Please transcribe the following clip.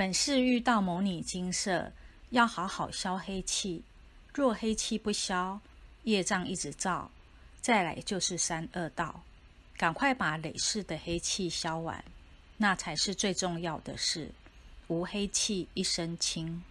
本是遇到某女金色，要好好消黑气。若黑气不消，业障一直造，再来就是三恶道。赶快把累世的黑气消完，那才是最重要的事。无黑气，一身轻。